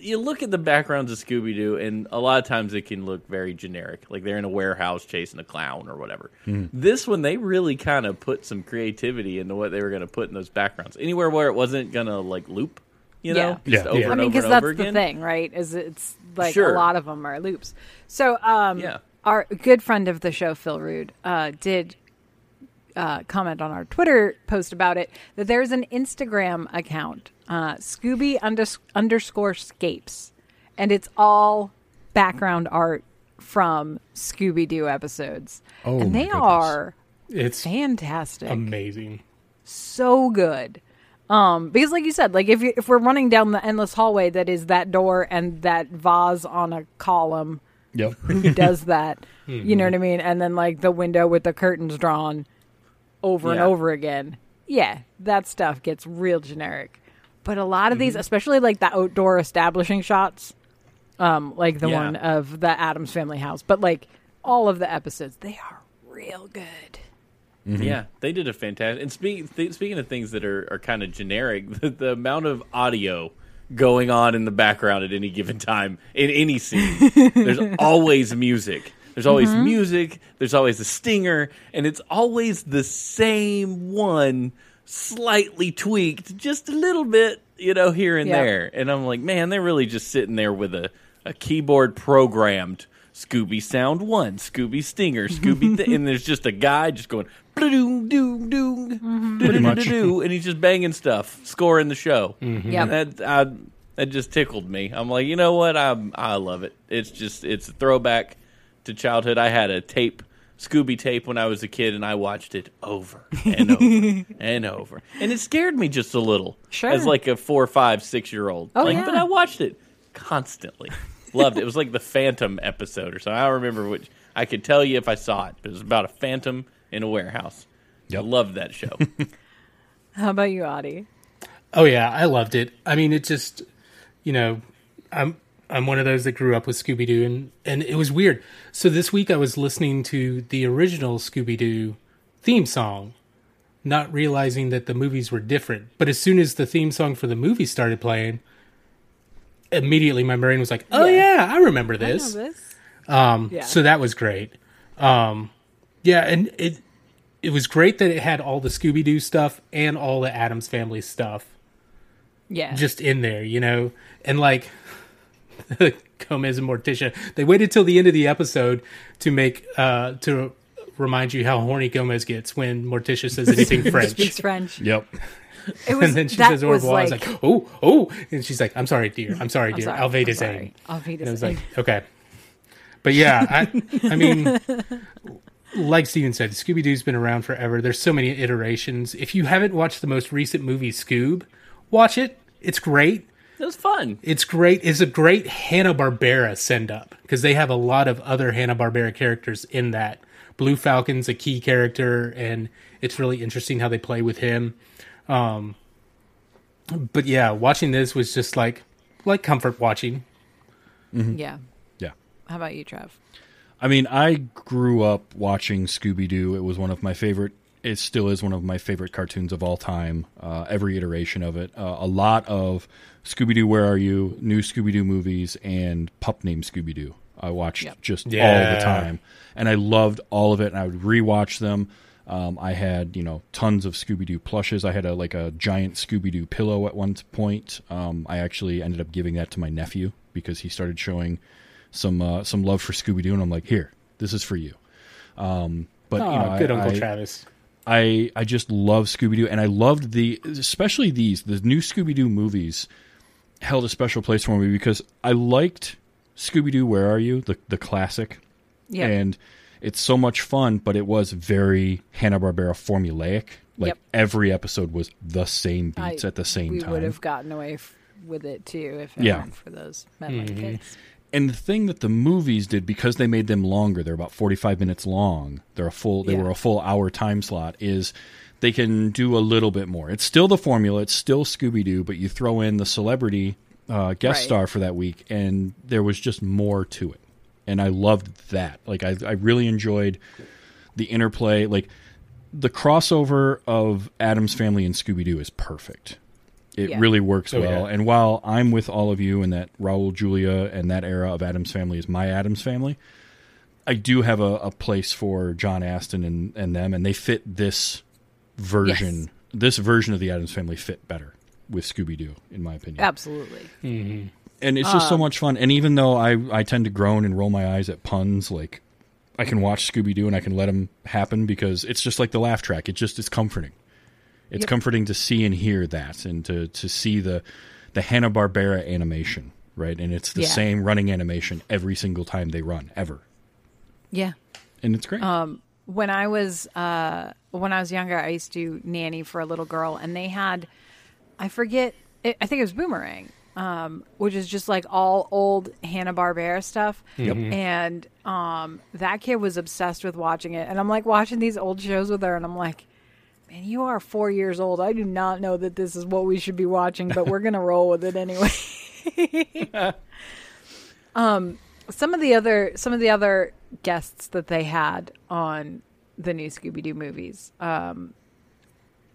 You look at the backgrounds of Scooby Doo, and a lot of times it can look very generic, like they're in a warehouse chasing a clown or whatever. This one, they really kind of put some creativity into what they were going to put in those backgrounds. Anywhere where it wasn't going to like loop, you know, Yeah. just Yeah. over Yeah. and I mean, over because that's the again. thing, right? Is it's like Sure. a lot of them are loops. So, um, Yeah. our good friend of the show, Phil Rude, uh, did uh, comment on our Twitter post about it that there's an Instagram account, uh, Scooby unders- underscore Scapes, and it's all background art from Scooby Doo episodes, Oh, and they are It's fantastic amazing. so good. Um, because like you said, like if you, if we're running down the endless hallway that is that door and that vase on a column, Yep. who does that? You know what I mean? And then like the window with the curtains drawn over and over again. Yeah, that stuff gets real generic. But a lot of these, especially like the outdoor establishing shots, um, like the Yeah. one of the Addams family house, but like all of the episodes, they are real good. Yeah, they did a fantastic. And speaking th- speaking of things that are, are kind of generic, the, the amount of audio going on in the background at any given time in any scene, there's always music. There's always mm-hmm. music. There's always a stinger, and it's always the same one, slightly tweaked, just a little bit, you know, here and Yeah. there. And I'm like, man, they're really just sitting there with a, a keyboard programmed Scooby Sound One, Scooby Stinger, Scooby, th- and there's just a guy just going doom doom mm-hmm. doom, doo and he's just banging stuff, scoring the show. Mm-hmm. Yep. That I, that just tickled me. I'm like, you know what? I I love it. It's just it's a throwback to childhood. I had a tape. Scooby tape when I was a kid, and I watched it over and over and over, and it scared me just a little. Sure. as like a four, five, six year old. Oh, like, yeah. but I watched it constantly. Loved it. It was like the Phantom episode or something. I don't remember which. I could tell you if I saw it, but it was about a phantom in a warehouse. Yep. I loved that show. How about you, Audie? Oh yeah, I loved it. I mean, it just, you know, I'm I'm one of those that grew up with Scooby Doo, and and it was weird. So this week I was listening to the original Scooby Doo theme song, not realizing that the movies were different. But as soon as the theme song for the movie started playing, immediately my brain was like, "Oh Yeah. yeah, I remember this." this. Um, Yeah. So that was great. Um, yeah, and it it was great that it had all the Scooby Doo stuff and all the Addams Family stuff Yeah. just in there, you know, and like Gomez and Morticia, they waited till the end of the episode to make uh to remind you how horny Gomez gets when Morticia says anything French. speaks French. Yep. It was And then she says was Au revoir. I was like, like, oh, oh. And she's like, I'm sorry, dear. I'm sorry, I'm dear. sorry, I'll I'm Alveda And I was like, okay. But yeah, I, I mean, like Steven said, Scooby Doo's been around forever. There's so many iterations. If you haven't watched the most recent movie, Scoob, watch it. It's great. It was fun. It's great. It's a great Hanna Barbera send up because they have a lot of other Hanna Barbera characters in that. Blue Falcon's a key character, and it's really interesting how they play with him. Um, but yeah, watching this was just like like comfort watching. yeah. Yeah. How about you, Trev? I mean, I grew up watching Scooby Doo. It was one of my favorite. It still is one of my favorite cartoons of all time. Uh, every iteration of it. Uh, a lot of Scooby Doo. Where are you? New Scooby Doo movies and Pup Named Scooby Doo. I watched Yep. just all the time, and I loved all of it. And I would rewatch them. Um, I had you know tons of Scooby Doo plushes. I had a like a giant Scooby Doo pillow at one point. Um, I actually ended up giving that to my nephew because he started showing some uh, some love for Scooby Doo, and I'm like, here, this is for you. Um, but Oh, you know, good I, Uncle I, Travis. I I just love Scooby Doo, and I loved the especially these the new Scooby Doo movies held a special place for me because I liked Scooby Doo. Where are you? The the classic, Yeah. and it's so much fun, but it was very Hanna Barbera formulaic. Like Yep. every episode was the same I- beats at the same we time. We would have gotten away f- with it too if it Yeah. weren't for those memory mm-hmm. kits. And the thing that the movies did because they made them longer they're about 45 minutes long they're a full they Yeah. were a full hour time slot is they can do a little bit more. It's still the formula it's still scooby-doo but you throw in the celebrity uh, guest Right. star for that week and there was just more to it. And i loved that. Like i, I really enjoyed the interplay. Like the crossover of addams family and scooby-doo is perfect it Yeah. really works Oh, well yeah. and while i'm with all of you and that raul julia and that era of addams family is my addams family i do have a, a place for john astin and, and them and they fit this version Yes. this version of the addams family fit better with scooby-doo in my opinion Absolutely. and it's just so Um, much fun. And even though I I tend to groan and roll my eyes at puns, like I can watch Scooby Doo and I can let them happen because it's just like the laugh track. It just is comforting. It's Yep. comforting to see and hear that, and to to see the the Hanna Barbera animation, right? And it's the Yeah. same running animation every single time they run ever, Yeah. and it's great. when I was uh, when I was younger, I used to nanny for a little girl, and they had I forget it, I think it was Boomerang, um, which is just like all old Hanna Barbera stuff. Yep. And um, that kid was obsessed with watching it, and I'm like watching these old shows with her, and I'm like. Man, you are four years old. I do not know that this is what we should be watching, but we're gonna roll with it anyway. um, some of the other some of the other guests that they had on the new Scooby Doo movies um,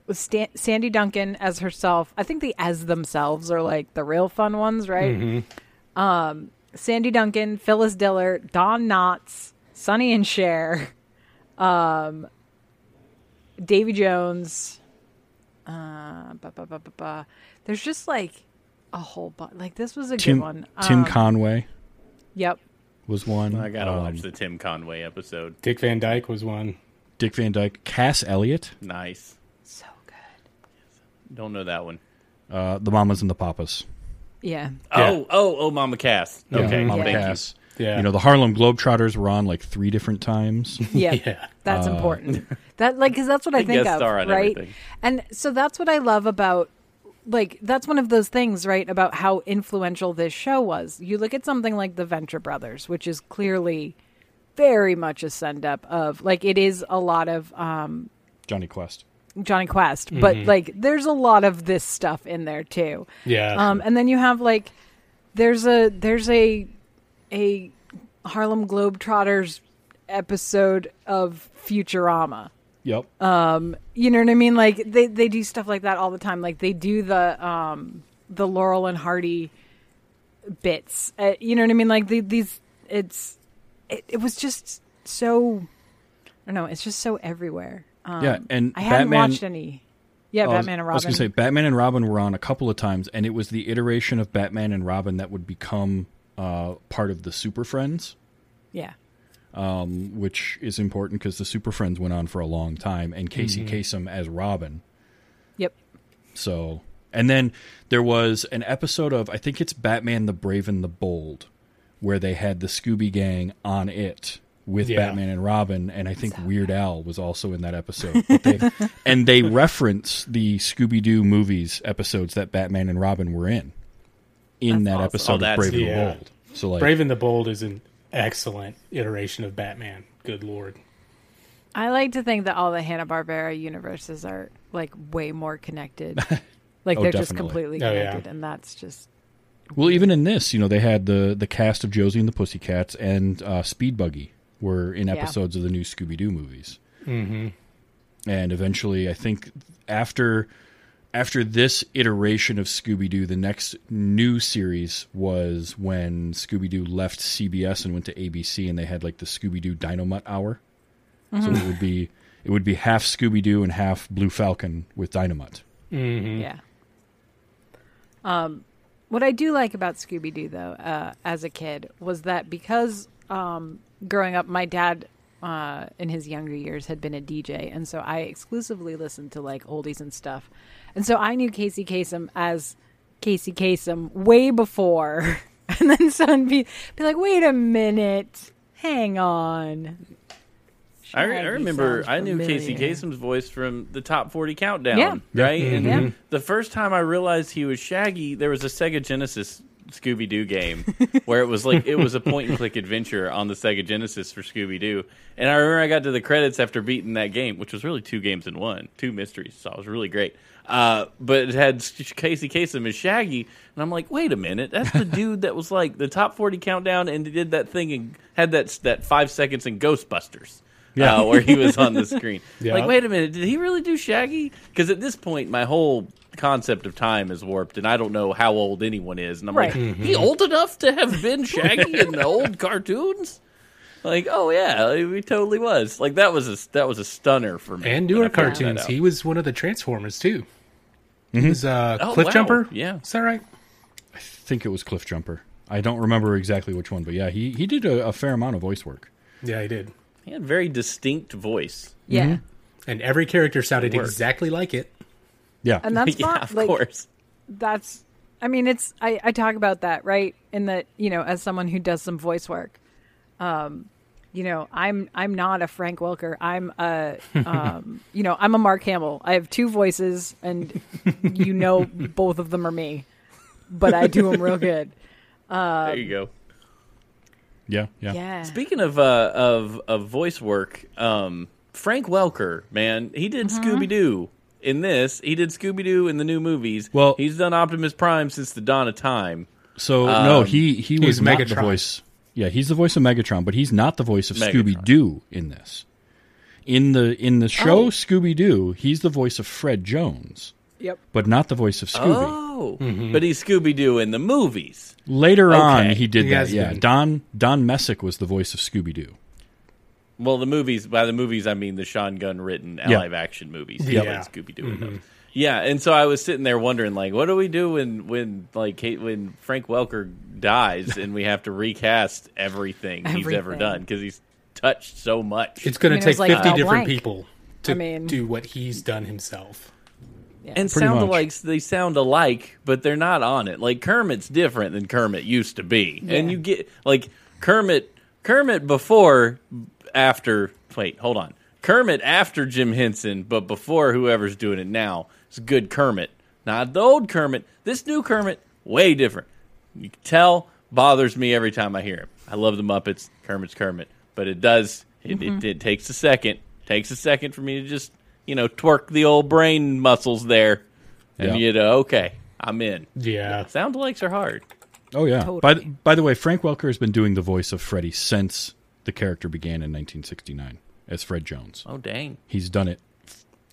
was Stan- Sandy Duncan as herself. I think the as themselves are like the real fun ones, right? Um, Sandy Duncan, Phyllis Diller, Don Knotts, Sonny and Cher, um, Davy Jones. Uh, ba, ba, ba, ba, ba. There's just like a whole bunch. Like this was a Tim good one. Tim Um, Conway Yep. was one. I gotta Um, watch the Tim Conway episode. Dick Van Dyke was one. Dick Van Dyke, Cass Elliot, Nice. So good. Don't know that one. uh, the Mamas and the Papas. Yeah. Oh, oh, oh, Mama Cass. Yeah, Okay, Mama thank Cass. Yeah. You know, the Harlem Globetrotters were on like three different times. Yeah. Yeah. That's Uh, important. That like cuz that's what I think of, star on right? everything. And so that's what I love about like that's one of those things, right, about how influential this show was. You look at something like The Venture Brothers, which is clearly very much a send up of like it is a lot of um Jonny Quest. Jonny Quest, but like there's a lot of this stuff in there too. Yeah. Um, and then you have like there's a there's a a Harlem Globetrotters episode of Futurama. Yep. You know what I mean? Like they they do stuff like that all the time. Like they do the um the Laurel and Hardy bits. Uh, you know what I mean? Like the, these it's it, it was just so I don't know. It's just so everywhere. Um, yeah, and I hadn't Batman. watched any. Yeah, was- Batman and Robin. I was to say Batman and Robin were on a couple of times, and it was the iteration of Batman and Robin that would become uh, part of the Super Friends, yeah. which is important because the Super Friends went on for a long time, and Casey Kasem as Robin. Yep. So, and then there was an episode of I think it's Batman the Brave and the Bold, where they had the Scooby Gang on it with Yeah. Batman and Robin, and I think Weird Al was also in that episode. But they, and they reference the Scooby Doo movies episodes that Batman and Robin were in in That's that awesome. episode Oh, of that's Brave and cool. the Bold. So like, Brave and the Bold is an excellent iteration of Batman. Good lord. I like to think that all the Hanna Barbera universes are like way more connected. Like Oh, they're just definitely. completely Oh, yeah. connected, and that's just well, even in this, you know, they had the the cast of Josie and the Pussycats and uh, Speed Buggy were in episodes of the new Scooby Doo movies. Mm-hmm. And eventually, I think after after this iteration of Scooby Doo, the next new series was when Scooby Doo left CBS and went to ABC, and they had like the Scooby Doo Dynamite Hour. So it would be it would be half Scooby Doo and half Blue Falcon with Dynamite. Yeah. Um, what I do like about Scooby Doo, though, uh, as a kid, was that because um, growing up, my dad, uh, in his younger years, had been a DJ, and so I exclusively listened to like oldies and stuff, and so I knew Casey Kasem as Casey Kasem way before, and then someone be be like, "Wait a minute, hang on." I, I remember I knew Casey. Kasem's voice from the Top 40 Countdown, Yeah. right? Mm-hmm. And Yeah. the first time I realized he was Shaggy, there was a Sega Genesis Scooby Doo game where it was like it was a point and click adventure on the Sega Genesis for Scooby Doo. And I remember I got to the credits after beating that game, which was really two games in one, two mysteries, so it was really great. Uh, but it had Casey Kasem as Shaggy, and I'm like, wait a minute, that's the dude that was like the top 40 countdown and did that thing and had that that five seconds in Ghostbusters Yeah. uh, where he was on the screen. Yeah. Like, wait a minute, did he really do Shaggy? Because at this point, my whole concept of time is warped, and I don't know how old anyone is. And I'm Right. like, he old enough to have been Shaggy in the old cartoons? Like, oh yeah, he totally was. Like that was a that was a stunner for me. And when newer I figured that cartoons. He was one of the Transformers too. He was uh, Oh, Cliff wow. Jumper. Yeah. is that right? I think it was Cliffjumper. I don't remember exactly which one, but yeah, he he did a, a fair amount of voice work. Yeah, he did. He had a very distinct voice. Yeah, And every character sounded exactly like it. Yeah, and that's yeah, fine. of like, course. that's i mean it's I, I talk about that right in that you know as someone who does some voice work um you know i'm i'm not a frank welker i'm a um you know i'm a mark hamill i have two voices and you know both of them are me but i do them real good there you go. yeah, yeah. yeah Speaking of uh, of of voice work, um, Frank Welker, man, he did Mm-hmm. Scooby Doo in this. He did Scooby Doo in the new movies. Well- he's done Optimus Prime since the dawn of time. So no, Um, he he was not the Megatron. voice. Yeah, he's the voice of Megatron, but he's not the voice of Scooby Doo in this. In the in the show Oh. Scooby Doo, he's the voice of Fred Jones, yep but not the voice of Scooby. Oh, mm-hmm. but he's Scooby Doo in the movies. Later on, he did He that. Yeah, been. Don Don Messick was the voice of Scooby Doo. Well, the movies. By the movies, I mean the Sean Gunn written Yeah. live action movies. Yeah. Yeah, Scooby Doo. in mm-hmm. those. Yeah, and so I was sitting there wondering, like, what do we do when when like Kate, when Frank Welker dies and we have to recast everything, he's ever done because he's touched so much. It's going mean, to take like fifty different Blanc. people to I mean- do what he's done himself. and Pretty sound much. alike. They sound alike, but they're not on it. Like Kermit's different than Kermit used to be, and you get like Kermit, Kermit before, after. Wait, hold on. Kermit after Jim Henson, but before whoever's doing it now is good Kermit, not the old Kermit. This new Kermit, way different. You can tell bothers me every time I hear him. I love the Muppets. Kermit's Kermit, but it does. It, it, mm-hmm. it takes a second. Takes a second for me to just you know twerk the old brain muscles there, and Yeah. you know, okay, I'm in. Yeah. Sound likes are hard. Oh yeah. Totally. By the, by the way, Frank Welker has been doing the voice of Freddy since the character began in 1969 as Fred Jones. Oh dang! He's done it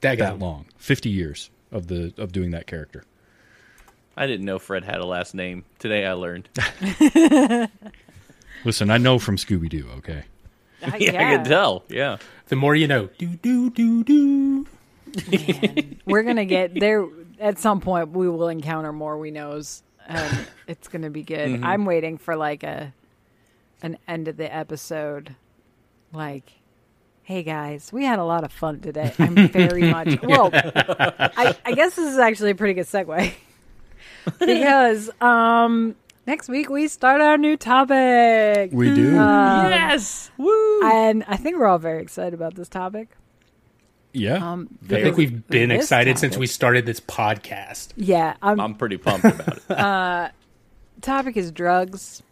That that long, 50 years of the of doing that character. I didn't know Fred had a last name. Today I learned. Listen, I know from Scooby Doo. Okay. I- yeah, I can tell. Yeah. The more you know. Do do do do. we're gonna get there at some point we will encounter more we knows and it's gonna be good Mm-hmm. i'm waiting for like a an end of the episode like hey guys we had a lot of fun today i'm very much well I, I guess this is actually a pretty good segue because um next week we start our new topic We do. yes. Woo. and i think we're all very excited about this topic yeah. um I think we've been this excited since we started this podcast. yeah i'm I'm pretty pumped about it. Uh, topic is drugs,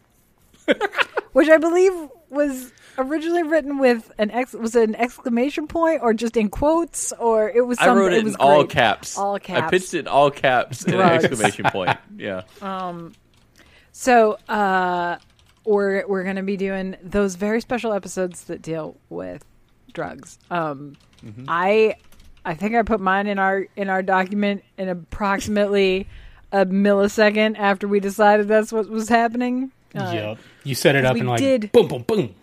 which I believe was originally written with an ex was it an exclamation point or just in quotes or it was I something wrote it, was in all great. caps. All caps. I pitched it in all caps and an exclamation point. Yeah. Um. So uh we're we're going to be doing those very special episodes that deal with drugs. Um, I I think I put mine in our in our document in approximately a millisecond after we decided that's what was happening. Uh, yep. You set it up and like did- boom, boom, boom.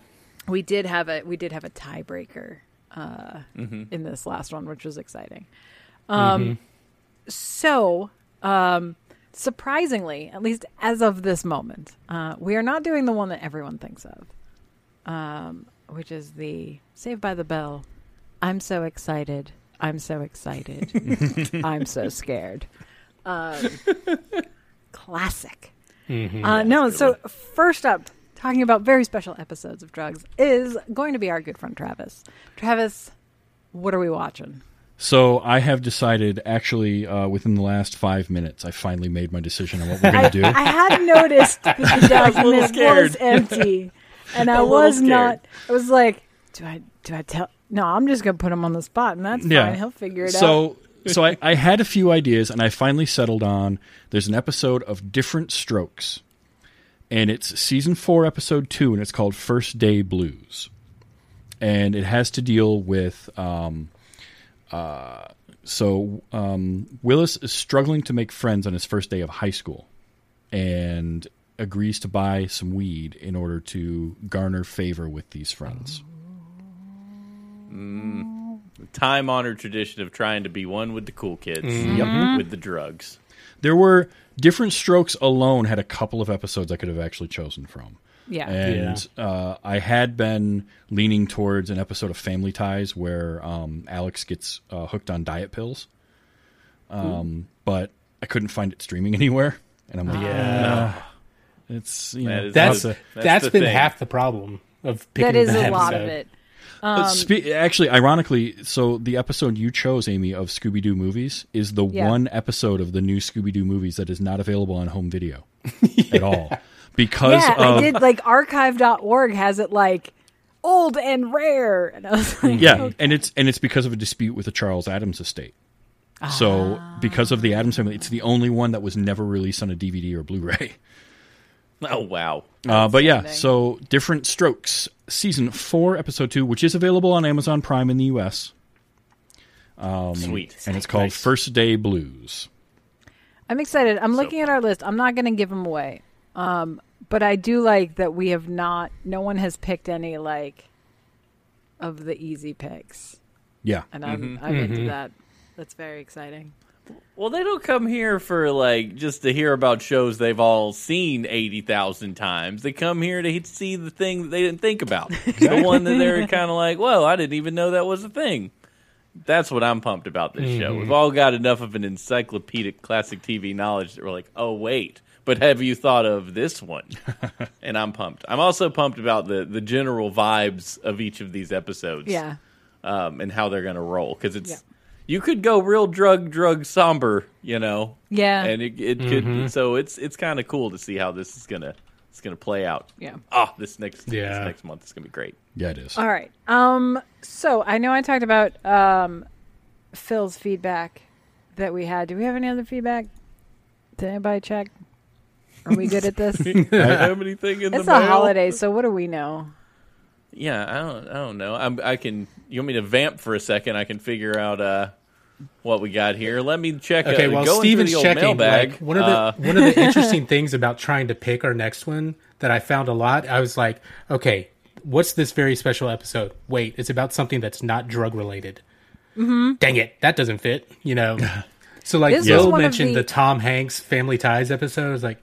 We did have a we did have a tiebreaker uh, in this last one, which was exciting. Um, So, um, surprisingly, at least as of this moment, uh, we are not doing the one that everyone thinks of, um, which is the Saved by the Bell. I'm so excited. I'm so excited. I'm so scared. Um, classic. Uh, no, so first up, talking about very special episodes of drugs, is going to be our good friend Travis. Travis, what are we watching? So I have decided, actually, uh, within the last five minutes, I finally made my decision on what we're going to do. I had noticed that the document was empty, and I was scared. not. I was like, do I do I tell? No, I'm just gonna put him on the spot, and that's Yeah. fine. He'll figure it out. so so I, I had a few ideas and I finally settled on there's an episode of Diff'rent Strokes. And it's season four, episode two, and it's called First Day Blues. And it has to deal with um uh so um Willis is struggling to make friends on his first day of high school and agrees to buy some weed in order to garner favor with these friends. Time honored tradition of trying to be one with the cool kids. Mm-hmm. With the drugs. There were diff'rent strokes alone had a couple of episodes I could have actually chosen from. yeah, And uh, I had been leaning towards an episode of Family Ties where um, Alex gets uh, hooked on diet pills. Um, but I couldn't find it streaming anywhere. And I'm like, yeah. It's, you That know, is- That's the- that's, that's the been thing. half the problem of picking that is that a lot of episode. it. But um, spe- actually, ironically, so the episode you chose, Amy, of Scooby Doo movies is the Yeah. one episode of the new Scooby Doo movies that is not available on home video at all. Because Yeah, of, I did like archive.org has it like old and rare, and I was mm-hmm. like, Yeah, and it's and it's because of a dispute with the Charles Addams estate. So ah. because of the Addams family, it's the only one that was never released on a DVD or Blu-ray. Oh wow. Uh, but yeah, so diff'rent strokes, season four, episode two, which is available on Amazon Prime in the U.S. Sweet. and it's called Nice. First Day Blues. I'm excited. I'm looking at our list. I'm not going to give them away. Um, but I do like that we have not, no one has picked any like of the easy picks. Yeah, And I'm, I'm into that. That's very exciting. Well, they don't come here for like just to hear about shows they've all seen eighty thousand times. They come here to see the thing that they didn't think about, the one that they're kind of like, "Whoa, I didn't even know that was a thing." That's what I'm pumped about this show. We've all got enough of an encyclopedic classic TV knowledge that we're like, "Oh wait, but have you thought of this one?" and I'm pumped. I'm also pumped about the the general vibes of each of these episodes Yeah. um, and how they're going to roll because it's Yeah. You could go real drug drug somber, you know. Yeah. and it, it could. So it's it's kind of cool to see how this is gonna it's gonna play out. Yeah. Oh, this next Yeah. this next month is gonna be great. yeah, it is. All right. Um, so I know I talked about um, Phil's feedback that we had. Do we have any other feedback? Did anybody check? Are we good at this? I don't have anything in it's the a mail. holiday, so what do we know? Yeah, I don't I don't know. I'm, I can. You want me to vamp for a second? I can figure out uh what we got here. Let me check. Okay, uh, while go Steven's into the old checking, mailbag. like, one of the uh, one of the interesting things about trying to pick our next one that I found a lot, I was like, okay, what's this very special episode? Wait, it's about something that's not drug related. Mm-hmm. Dang it, that doesn't fit. You know. So like This was Bill one of mentioned the- the... Tom Hanks Family Ties episode. I was like,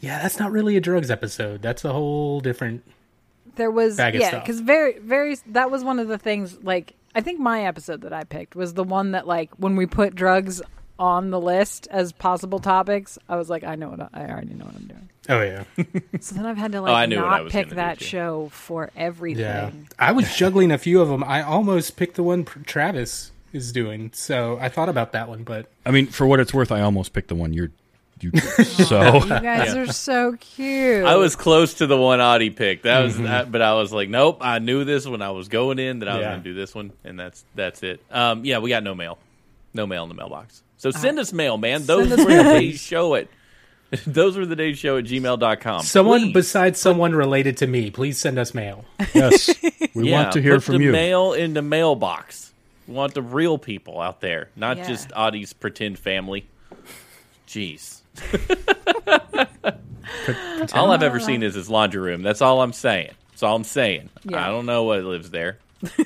yeah, that's not really a drugs episode. That's a whole different. There was Bag of yeah, because very very that was one of the things. Like I think my episode that I picked was the one that like when we put drugs on the list as possible topics, I was like, I know what I, I already know what I'm doing. Oh yeah, So then I've had to Oh, I like knew what I not pick that show for everything. yeah. I was juggling a few of them. I almost picked the one Travis is doing. So I thought about that one, but I mean, for what it's worth, I almost picked the one you're you. so You guys are so cute. I was close to the one Audie picked. That was, that, but I was like, nope. I knew this when I was going in that I was Yeah. going to do this one, and that's that's it. Um, yeah, we got no mail, no mail in the mailbox. So send us mail, man. Those Send us where mail, please show it. those were the days show at gmail.com. Someone Please besides someone related to me, please send us mail. Yes, we yeah, want to hear put from the you. mail in the mailbox. We want the real people out there, not Yeah. just Audie's pretend family. Jeez. All I've ever seen is his laundry room. That's all I'm saying. That's all I'm saying. Yeah. I don't know what lives there.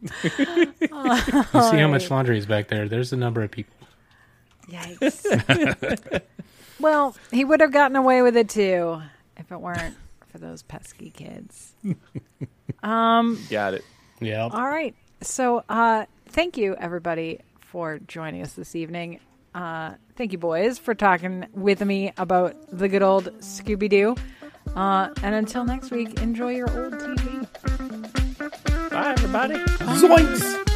You see how much laundry is back there. There's a number of people. Yikes. well, he would have gotten away with it too if it weren't for those pesky kids. Um, Got it. Yeah. All right. So, uh, thank you, everybody, for joining us this evening. Uh, thank you, boys, for talking with me about the good old Scooby Doo. Uh, and until next week, enjoy your old TV. Bye, everybody. Zoinks!